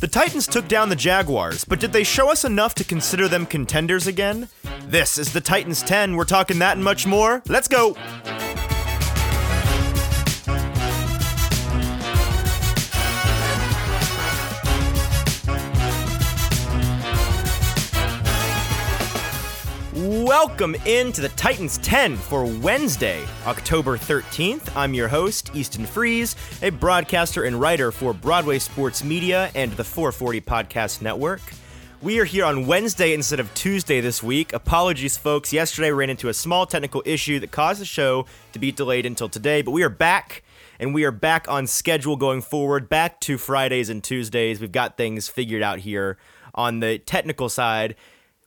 The Titans took down the Jaguars, but did they show us enough to consider them contenders again? This is the Titans 10. We're talking that and much more. Let's go! Welcome into the Titans 10 for Wednesday, October 13th. I'm your host, Easton Freeze, a broadcaster and writer for Broadway Sports Media and the 440 Podcast Network. We are here on Wednesday instead of Tuesday this week. Apologies, folks. Yesterday ran into a small technical issue that caused the show to be delayed until today, but we are back and we are back on schedule going forward, back to Fridays and Tuesdays. We've got things figured out here on the technical side.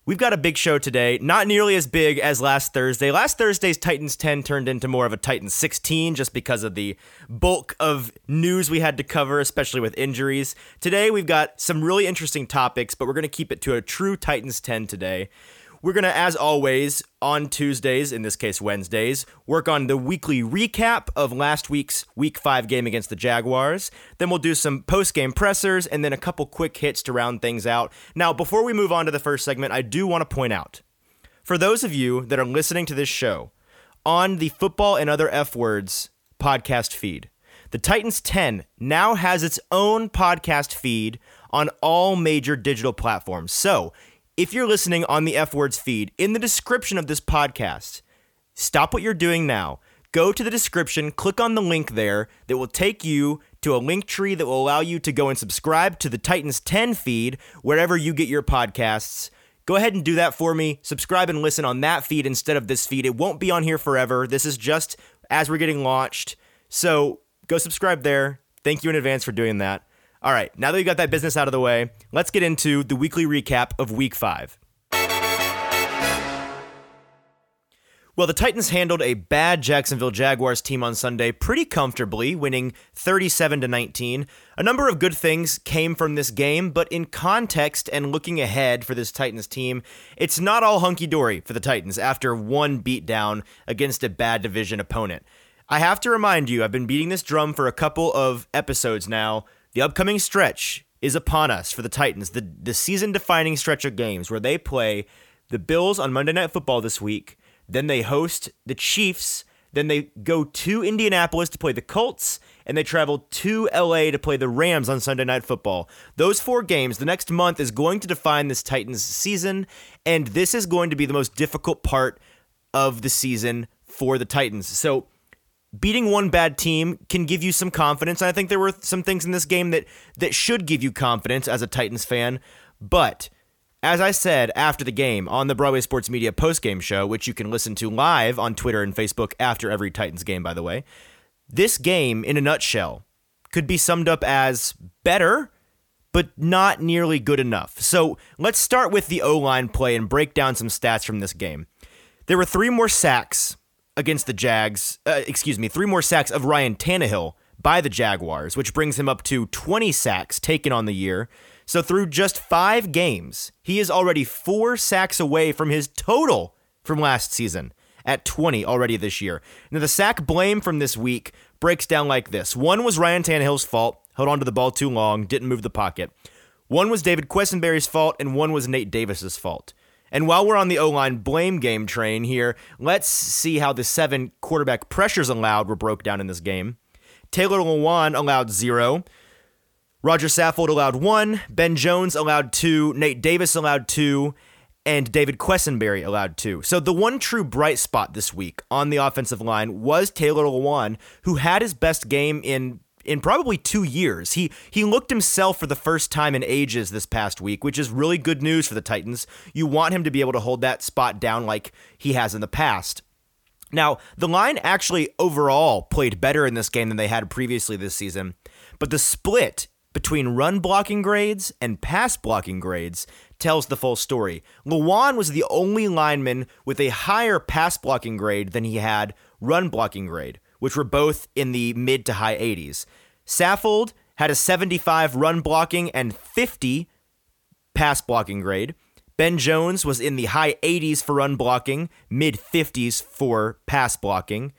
We've got a big show today, not nearly as big as last Thursday. Last Thursday's Titans 10 turned into more of a Titans 16 just because of the bulk of news we had to cover, especially with injuries. Today, we've got some really interesting topics, but we're going to keep it to a true Titans 10 today. We're going to, as always, on Tuesdays, in this case Wednesdays, work on the weekly recap of last week's Week 5 game against the Jaguars. Then we'll do some post game pressers and then a couple quick hits to round things out. Now, before we move on to the first segment, I do want to point out for those of you that are listening to this show on the Football and Other F Words podcast feed, the Titans 10 now has its own podcast feed on all major digital platforms. So, if you're listening on the F Words feed, in the description of this podcast, stop what you're doing now. Go to the description, click on the link there that will take you to a link tree that will allow you to go and subscribe to the Titans 10 feed wherever you get your podcasts. Go ahead and do that for me. Subscribe and listen on that feed instead of this feed. It won't be on here forever. This is just as we're getting launched. So go subscribe there. Thank you in advance for doing that. All right, now that we got that business out of the way, let's get into the weekly recap of week five. Well, the Titans handled a bad Jacksonville Jaguars team on Sunday pretty comfortably, winning 37 to 19. A number of good things came from this game, but in context and looking ahead for this Titans team, it's not all hunky dory for the Titans after one beatdown against a bad division opponent. I have to remind you, I've been beating this drum for a couple of episodes now. The upcoming stretch is upon us for the Titans, the, the season defining stretch of games where they play the Bills on Monday Night Football this week. Then they host the Chiefs. Then they go to Indianapolis to play the Colts, and they travel to LA to play the Rams on Sunday Night Football. Those four games, the next month, is going to define this Titans season, and this is going to be the most difficult part of the season for the Titans. So, beating one bad team can give you some confidence. I think there were some things in this game that that should give you confidence as a Titans fan, but as I said after the game on the Broadway Sports Media post-game show, which you can listen to live on Twitter and Facebook after every Titans game, by the way, this game, in a nutshell, could be summed up as better, but not nearly good enough. So let's start with the O line play and break down some stats from this game. There were three more sacks against the Jags, uh, excuse me, three more sacks of Ryan Tannehill by the Jaguars, which brings him up to 20 sacks taken on the year. So through just five games, he is already four sacks away from his total from last season at 20 already this year. Now, the sack blame from this week breaks down like this one was Ryan Tannehill's fault, held onto the ball too long, didn't move the pocket. One was David Quessenberry's fault, and one was Nate Davis's fault. And while we're on the O line blame game train here, let's see how the seven quarterback pressures allowed were broke down in this game. Taylor Lewan allowed zero. Roger Saffold allowed one. Ben Jones allowed two. Nate Davis allowed two. And David Quessenberry allowed two. So the one true bright spot this week on the offensive line was Taylor Lewan, who had his best game in in probably two years. He he looked himself for the first time in ages this past week, which is really good news for the Titans. You want him to be able to hold that spot down like he has in the past. Now, the line actually overall played better in this game than they had previously this season, but the split between run blocking grades and pass blocking grades tells the full story. Lewan was the only lineman with a higher pass blocking grade than he had run blocking grade, which were both in the mid to high 80s. Saffold had a 75 run blocking and 50 pass blocking grade. Ben Jones was in the high 80s for run blocking, mid 50s for pass blocking.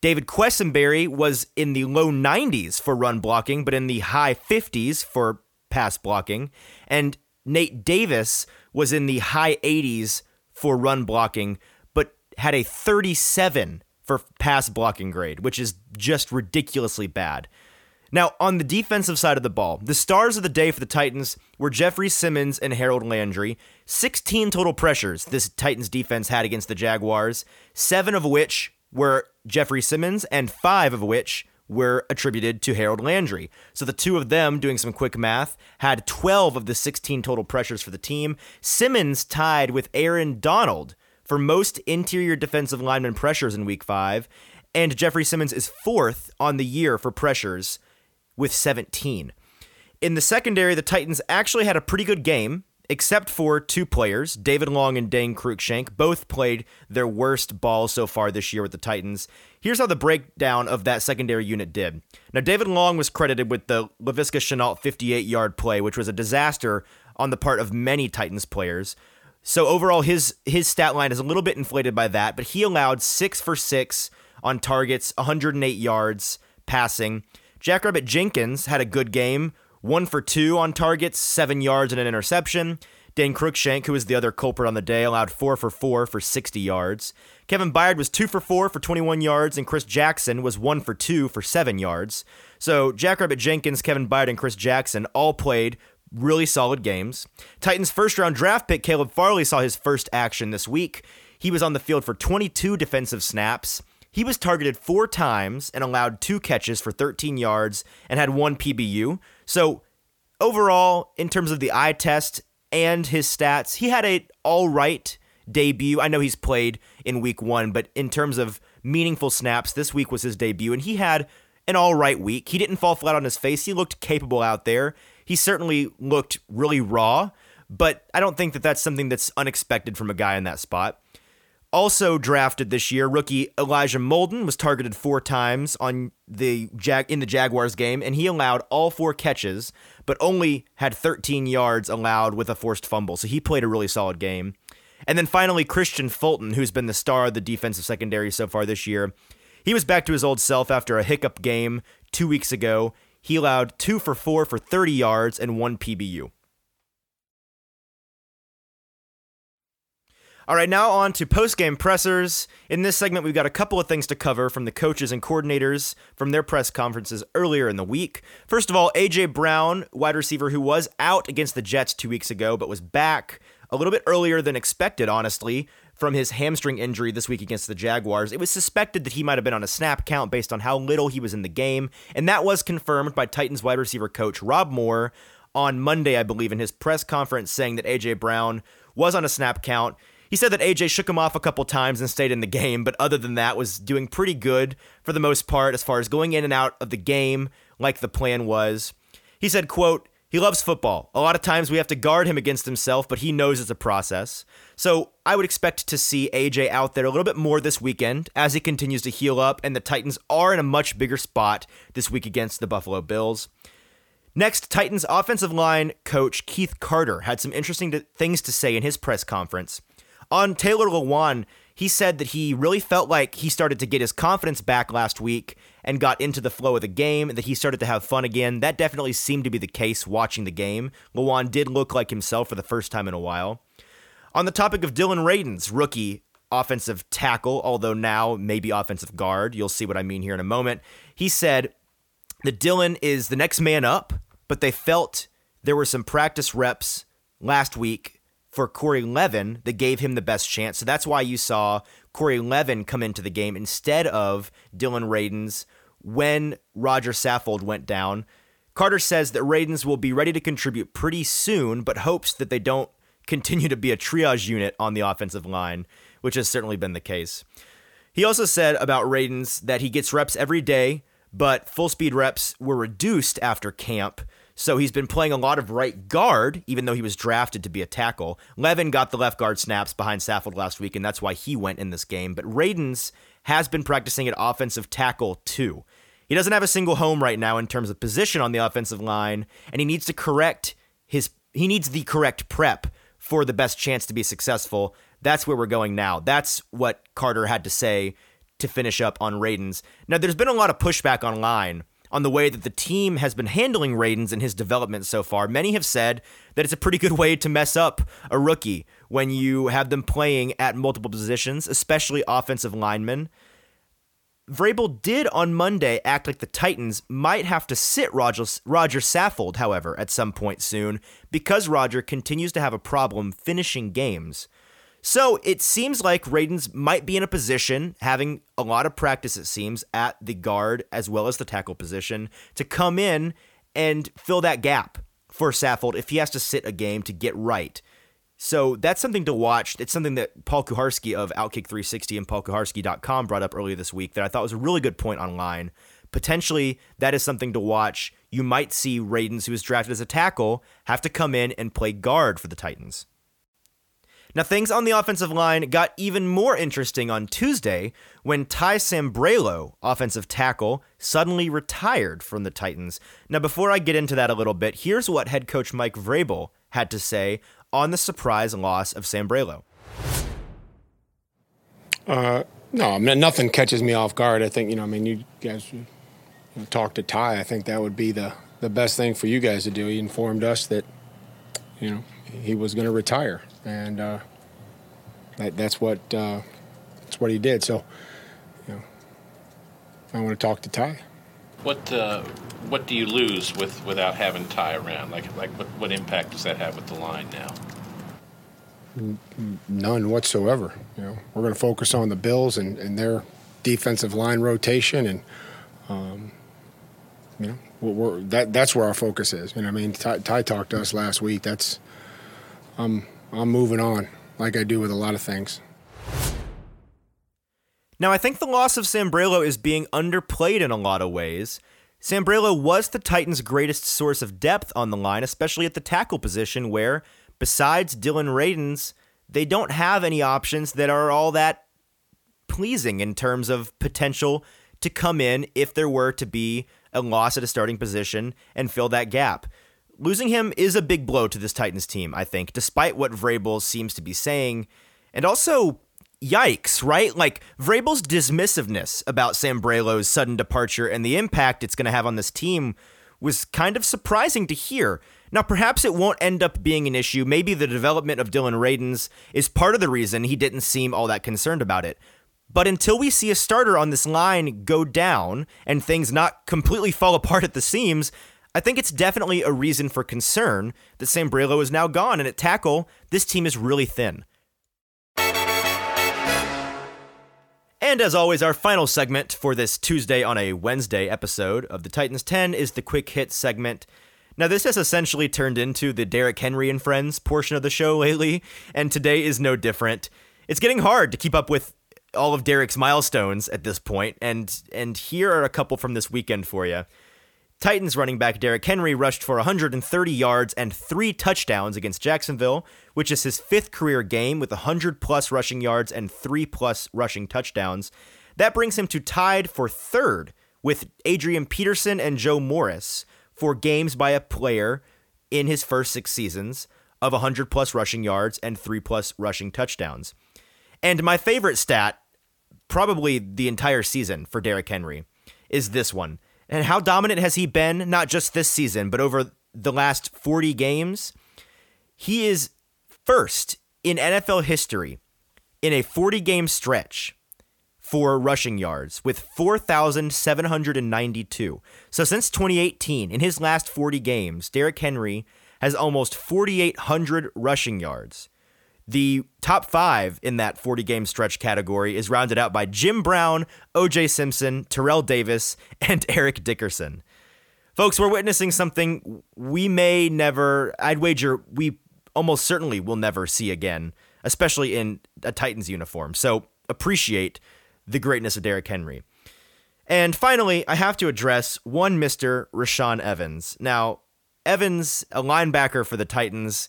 David Quessenberry was in the low 90s for run blocking, but in the high 50s for pass blocking, and Nate Davis was in the high 80s for run blocking, but had a 37 for pass blocking grade, which is just ridiculously bad. Now, on the defensive side of the ball, the stars of the day for the Titans were Jeffrey Simmons and Harold Landry. 16 total pressures this Titans defense had against the Jaguars, seven of which were Jeffrey Simmons, and five of which were attributed to Harold Landry. So the two of them, doing some quick math, had 12 of the 16 total pressures for the team. Simmons tied with Aaron Donald for most interior defensive lineman pressures in week five, and Jeffrey Simmons is fourth on the year for pressures with 17. In the secondary, the Titans actually had a pretty good game, except for two players, David Long and Dane Cruikshank. Both played their worst ball so far this year with the Titans. Here's how the breakdown of that secondary unit did. Now, David Long was credited with the Laviska Shenault 58 yard play, which was a disaster on the part of many Titans players. So overall, his his stat line is a little bit inflated by that, but he allowed six for six on targets, 108 yards passing. Jackrabbit Jenkins had a good game, one for two on targets, seven yards and an interception. Dan Cruikshank, who was the other culprit on the day, allowed four for four for 60 yards. Kevin Byard was two for four for 21 yards, and Chris Jackson was one for two for seven yards. So Jackrabbit Jenkins, Kevin Byard, and Chris Jackson all played really solid games. Titans' first round draft pick, Caleb Farley, saw his first action this week. He was on the field for 22 defensive snaps. He was targeted four times and allowed two catches for 13 yards and had one PBU. So, overall, in terms of the eye test and his stats, he had a all right debut. I know he's played in week one, but in terms of meaningful snaps, this week was his debut, and he had an all right week. He didn't fall flat on his face. He looked capable out there. He certainly looked really raw, but I don't think that that's something that's unexpected from a guy in that spot. Also drafted this year, rookie Elijah Molden was targeted four times on the Jag in the Jaguars game, and he allowed all four catches, but only had 13 yards allowed with a forced fumble. So he played a really solid game. And then finally, Kristian Fulton, who's been the star of the defensive secondary so far this year. He was back to his old self after a hiccup game two weeks ago. He allowed two for four for 30 yards and one PBU. All right, now on to post game pressers. In this segment, we've got a couple of things to cover from the coaches and coordinators from their press conferences earlier in the week. First of all, A.J. Brown, wide receiver who was out against the Jets two weeks ago, but was back a little bit earlier than expected, honestly, from his hamstring injury this week against the Jaguars. It was suspected that he might have been on a snap count based on how little he was in the game, and that was confirmed by Titans wide receiver coach Rob Moore on Monday, I believe, in his press conference, saying that A.J. Brown was on a snap count. He said that AJ shook him off a couple times and stayed in the game, but other than that, was doing pretty good for the most part as far as going in and out of the game like the plan was. He said, quote, he loves football. A lot of times we have to guard him against himself, but he knows it's a process. So I would expect to see AJ out there a little bit more this weekend as he continues to heal up, and the Titans are in a much bigger spot this week against the Buffalo Bills. Next, Titans offensive line coach Keith Carter had some interesting things to say in his press conference. On Taylor Lewan, he said that he really felt like he started to get his confidence back last week and got into the flow of the game, that he started to have fun again. That definitely seemed to be the case watching the game. Lewan did look like himself for the first time in a while. On the topic of Dylan Radunz, rookie offensive tackle, although now maybe offensive guard, you'll see what I mean here in a moment. He said that Dylan is the next man up, but they felt there were some practice reps last week for Corey Levin that gave him the best chance. So that's why you saw Corey Levin come into the game instead of Dylan Radunz when Roger Saffold went down. Carter says that Radunz will be ready to contribute pretty soon, but hopes that they don't continue to be a triage unit on the offensive line, which has certainly been the case. He also said about Radunz that he gets reps every day, but full speed reps were reduced after camp so he's been playing a lot of right guard, even though he was drafted to be a tackle. Levin got the left guard snaps behind Saffold last week, and that's why he went in this game. But Radunz has been practicing at offensive tackle too. He doesn't have a single home right now in terms of position on the offensive line, and he needs to correct his he needs the correct prep for the best chance to be successful. That's where we're going now. That's what Carter had to say to finish up on Radunz. Now, there's been a lot of pushback online on the way that the team has been handling Radunz in his development so far. Many have said that it's a pretty good way to mess up a rookie when you have them playing at multiple positions, especially offensive linemen. Vrabel did on Monday act like the Titans might have to sit Roger, Roger Saffold, however, at some point soon, because Roger continues to have a problem finishing games. So it seems like Radunz might be in a position, having a lot of practice, it seems, at the guard as well as the tackle position, to come in and fill that gap for Saffold if he has to sit a game to get right. So that's something to watch. It's something that Paul Kuharsky of Outkick 360 and paulkuharsky.com brought up earlier this week that I thought was a really good point online. Potentially, that is something to watch. You might see Radunz, who was drafted as a tackle, have to come in and play guard for the Titans. Now, things on the offensive line got even more interesting on Tuesday when Ty Sambrailo, offensive tackle, suddenly retired from the Titans. Now, before I get into that a little bit, here's what head coach Mike Vrabel had to say on the surprise loss of Sambrailo. Uh, no, I mean, nothing catches me off guard. I think, you know, I mean, you guys you know, talk to Ty. I think that would be the, the best thing for you guys to do. He informed us that, you know, he was going to retire and uh, that, that's what uh, that's what he did. So, you know, I want to talk to Ty. What uh, what do you lose with without having Ty around? Like like what, what impact does that have with the line now? None whatsoever. You know, we're going to focus on the Bills and, and their defensive line rotation, and um, you know, we're, that that's where our focus is. You know, I mean, Ty, Ty talked to us last week. That's um, I'm moving on, like I do with a lot of things. Now, I think the loss of Sambrailo is being underplayed in a lot of ways. Sambrailo was the Titans' greatest source of depth on the line, especially at the tackle position, where, besides Dylan Radunz, they don't have any options that are all that pleasing in terms of potential to come in if there were to be a loss at a starting position and fill that gap losing him is a big blow to this Titans team, I think, despite what Vrabel seems to be saying. And also, yikes, right? Like Vrabel's dismissiveness about Sambrailo's sudden departure and the impact it's going to have on this team was kind of surprising to hear. Now, perhaps it won't end up being an issue. Maybe the development of Dylan Radunz is part of the reason he didn't seem all that concerned about it. But until we see a starter on this line go down and things not completely fall apart at the seams, I think it's definitely a reason for concern that Sambrailo is now gone, and at tackle, this team is really thin. And as always, our final segment for this Tuesday on a Wednesday episode of the Titans 10 is the quick hit segment. Now, this has essentially turned into the Derrick Henry and Friends portion of the show lately, and today is no different. It's getting hard to keep up with all of Derrick's milestones at this point, and and here are a couple from this weekend for you. Titans running back Derrick Henry rushed for 130 yards and three touchdowns against Jacksonville, which is his fifth career game with 100 plus rushing yards and three plus rushing touchdowns. That brings him to tied for third with Adrian Peterson and Joe Morris for games by a player in his first six seasons of 100 plus rushing yards and three plus rushing touchdowns. And my favorite stat, probably the entire season for Derrick Henry, is this one. And how dominant has he been, not just this season, but over the last 40 games? He is first in NFL history in a 40 game stretch for rushing yards with 4,792. So since 2018, in his last 40 games, Derrick Henry has almost 4,800 rushing yards. The top five in that 40 game stretch category is rounded out by Jim Brown, OJ Simpson, Terrell Davis, and Eric Dickerson. Folks, we're witnessing something we may never, I'd wager we almost certainly will never see again, especially in a Titans uniform. So appreciate the greatness of Derrick Henry. And finally, I have to address one Mr. Rashaan Evans. Now, Evans, a linebacker for the Titans,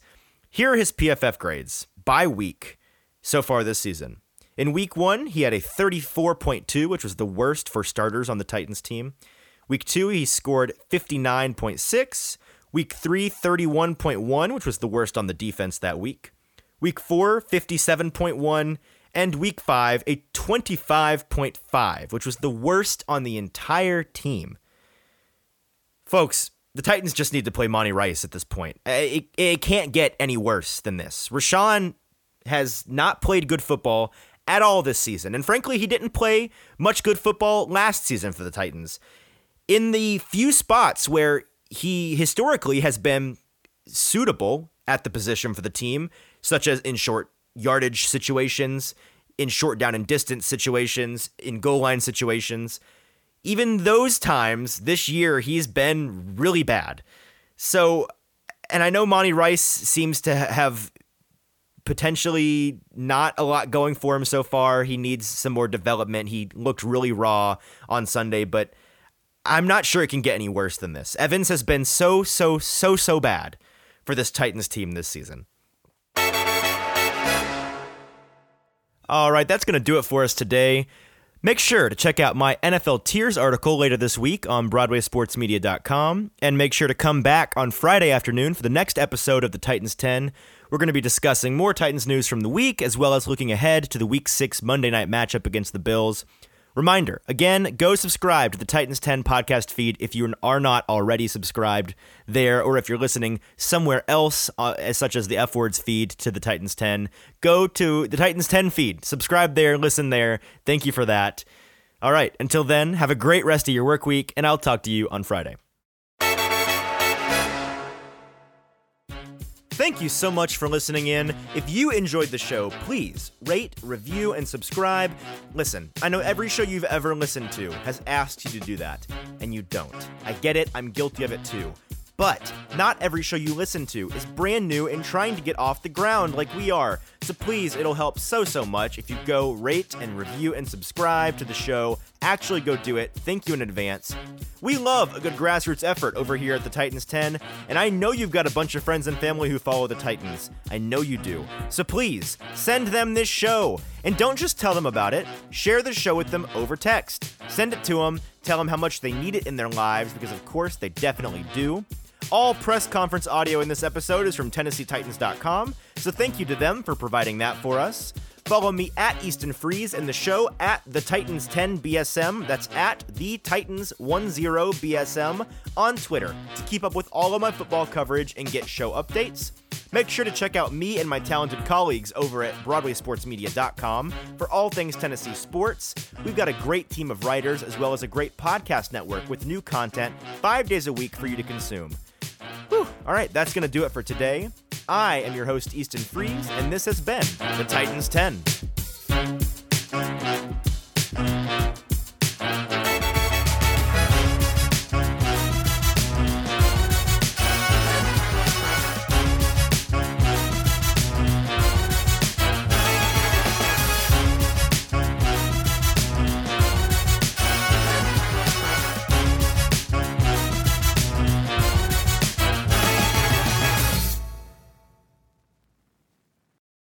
here are his PFF grades by week so far this season. In week one, he had a 34.2, which was the worst for starters on the Titans team. Week two, he scored 59.6. Week three, 31.1, which was the worst on the defense that week. Week four, 57.1. And week five, a 25.5, which was the worst on the entire team. Folks, the Titans just need to play Monty Rice at this point. Uh, It, it can't get any worse than this. Rashaan has not played good football at all this season. And frankly, he didn't play much good football last season for the Titans. In the few spots where he historically has been suitable at the position for the team, such as in short yardage situations, in short down and distance situations, in goal line situations, even those times this year, he's been really bad. So, and I know Monty Rice seems to have potentially not a lot going for him so far. He needs some more development. He looked really raw on Sunday, but I'm not sure it can get any worse than this. Evans has been so, so, so, so bad for this Titans team this season. All right, that's going to do it for us today. Make sure to check out my NFL Tiers article later this week on BroadwaySportsMedia.com, and make sure to come back on Friday afternoon for the next episode of the Titans 10. We're going to be discussing more Titans news from the week, as well as looking ahead to the Week 6 Monday night matchup against the Bills. Reminder again, go subscribe to the Titans 10 podcast feed if you are not already subscribed there, or if you're listening somewhere else, uh, such as the F Words feed to the Titans 10. Go to the Titans 10 feed, subscribe there, listen there. Thank you for that. All right, until then, have a great rest of your work week, and I'll talk to you on Friday. Thank you so much for listening in. If you enjoyed the show, please rate, review, and subscribe. Listen, I know every show you've ever listened to has asked you to do that, and you don't. I get it, I'm guilty of it too. But not every show you listen to is brand new and trying to get off the ground like we are. So please, it'll help so, so much if you go rate and review and subscribe to the show. Actually, go do it. Thank you in advance. We love a good grassroots effort over here at the Titans 10, and I know you've got a bunch of friends and family who follow the Titans. I know you do. So please, send them this show. And don't just tell them about it, share the show with them over text. Send it to them, tell them how much they need it in their lives, because of course they definitely do. All press conference audio in this episode is from TennesseeTitans.com, so thank you to them for providing that for us. Follow me at Easton Freeze and the show at the Titans 10 BSM. That's at the Titans 10 BSM on Twitter to keep up with all of my football coverage and get show updates. Make sure to check out me and my talented colleagues over at BroadwaySportsMedia.com for all things Tennessee sports. We've got a great team of writers as well as a great podcast network with new content five days a week for you to consume. Whew. All right, that's going to do it for today. I am your host, Easton Freeze, and this has been the Titans 10.